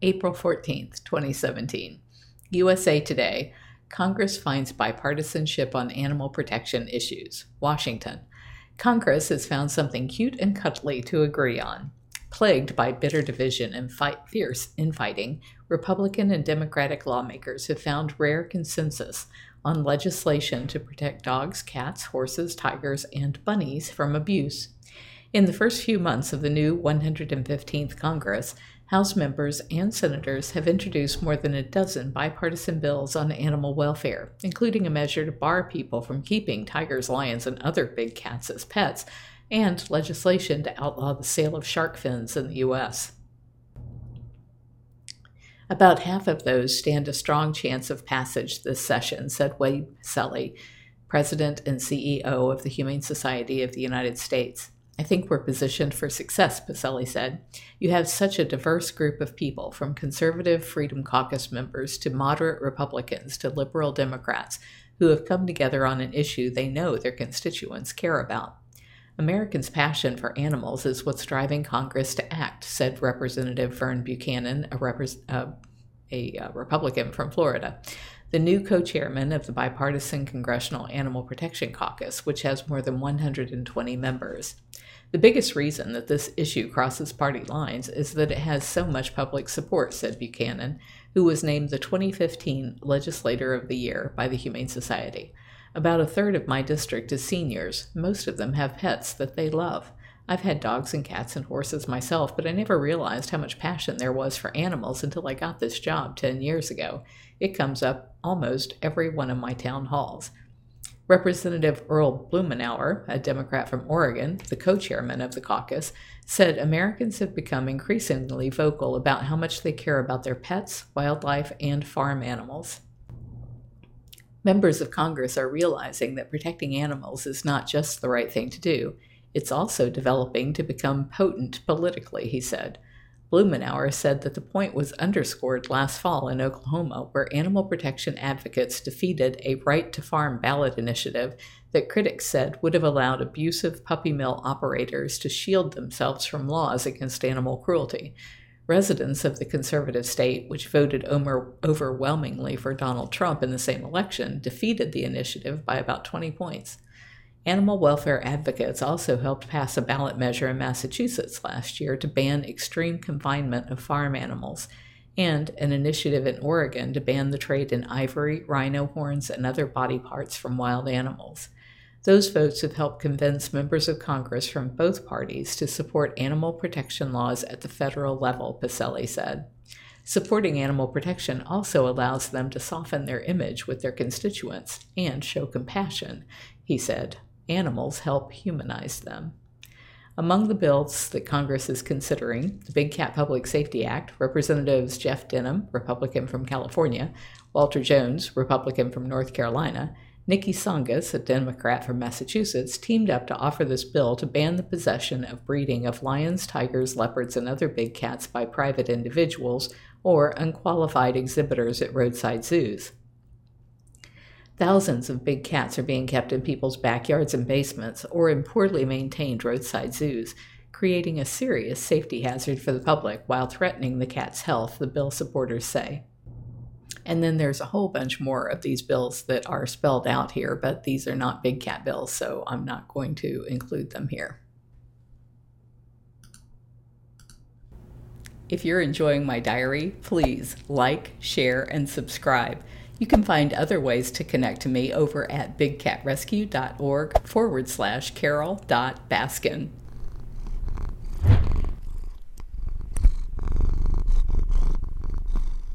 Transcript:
April 14th, 2017. USA Today. Congress finds bipartisanship on animal protection issues. Washington. Congress has found something cute and cuddly to agree on. Plagued by bitter division and fight, fierce infighting, Republican and Democratic lawmakers have found rare consensus on legislation to protect dogs, cats, horses, tigers, and bunnies from abuse. In the first few months of the new 115th Congress, House members and senators have introduced more than a dozen bipartisan bills on animal welfare, including a measure to bar people from keeping tigers, lions, and other big cats as pets, and legislation to outlaw the sale of shark fins in the U.S. About half of those stand a strong chance of passage this session, said Wayne Pacelle, President and CEO of the Humane Society of the United States. I think we're positioned for success, Pacelle said. You have such a diverse group of people, from conservative Freedom Caucus members to moderate Republicans to liberal Democrats, who have come together on an issue they know their constituents care about. Americans' passion for animals is what's driving Congress to act, said Representative Vern Buchanan, a, uh, a uh, Republican from Florida, the new co chairman of the bipartisan Congressional Animal Protection Caucus, which has more than 120 members. The biggest reason that this issue crosses party lines is that it has so much public support, said Buchanan, who was named the 2015 Legislator of the Year by the Humane Society. About a third of my district is seniors. Most of them have pets that they love. I've had dogs and cats and horses myself, but I never realized how much passion there was for animals until I got this job 10 years ago. It comes up almost every one of my town halls. Representative Earl Blumenauer, a Democrat from Oregon, the co chairman of the caucus, said Americans have become increasingly vocal about how much they care about their pets, wildlife, and farm animals. Members of Congress are realizing that protecting animals is not just the right thing to do, it's also developing to become potent politically, he said. Blumenauer said that the point was underscored last fall in Oklahoma, where animal protection advocates defeated a right to farm ballot initiative that critics said would have allowed abusive puppy mill operators to shield themselves from laws against animal cruelty. Residents of the conservative state, which voted overwhelmingly for Donald Trump in the same election, defeated the initiative by about 20 points. Animal welfare advocates also helped pass a ballot measure in Massachusetts last year to ban extreme confinement of farm animals, and an initiative in Oregon to ban the trade in ivory, rhino horns, and other body parts from wild animals. Those votes have helped convince members of Congress from both parties to support animal protection laws at the federal level, Pacelle said. Supporting animal protection also allows them to soften their image with their constituents and show compassion, he said. Animals help humanize them. Among the bills that Congress is considering, the Big Cat Public Safety Act, Representatives Jeff Denham, Republican from California, Walter Jones, Republican from North Carolina, Niki Tsongas, a Democrat from Massachusetts, teamed up to offer this bill to ban the possession of breeding of lions, tigers, leopards, and other big cats by private individuals or unqualified exhibitors at roadside zoos. Thousands of big cats are being kept in people's backyards and basements or in poorly maintained roadside zoos, creating a serious safety hazard for the public while threatening the cat's health, the bill supporters say. And then there's a whole bunch more of these bills that are spelled out here, but these are not big cat bills, so I'm not going to include them here. If you're enjoying my diary, please like, share, and subscribe. You can find other ways to connect to me over at bigcatrescue.org forward slash carol.baskin.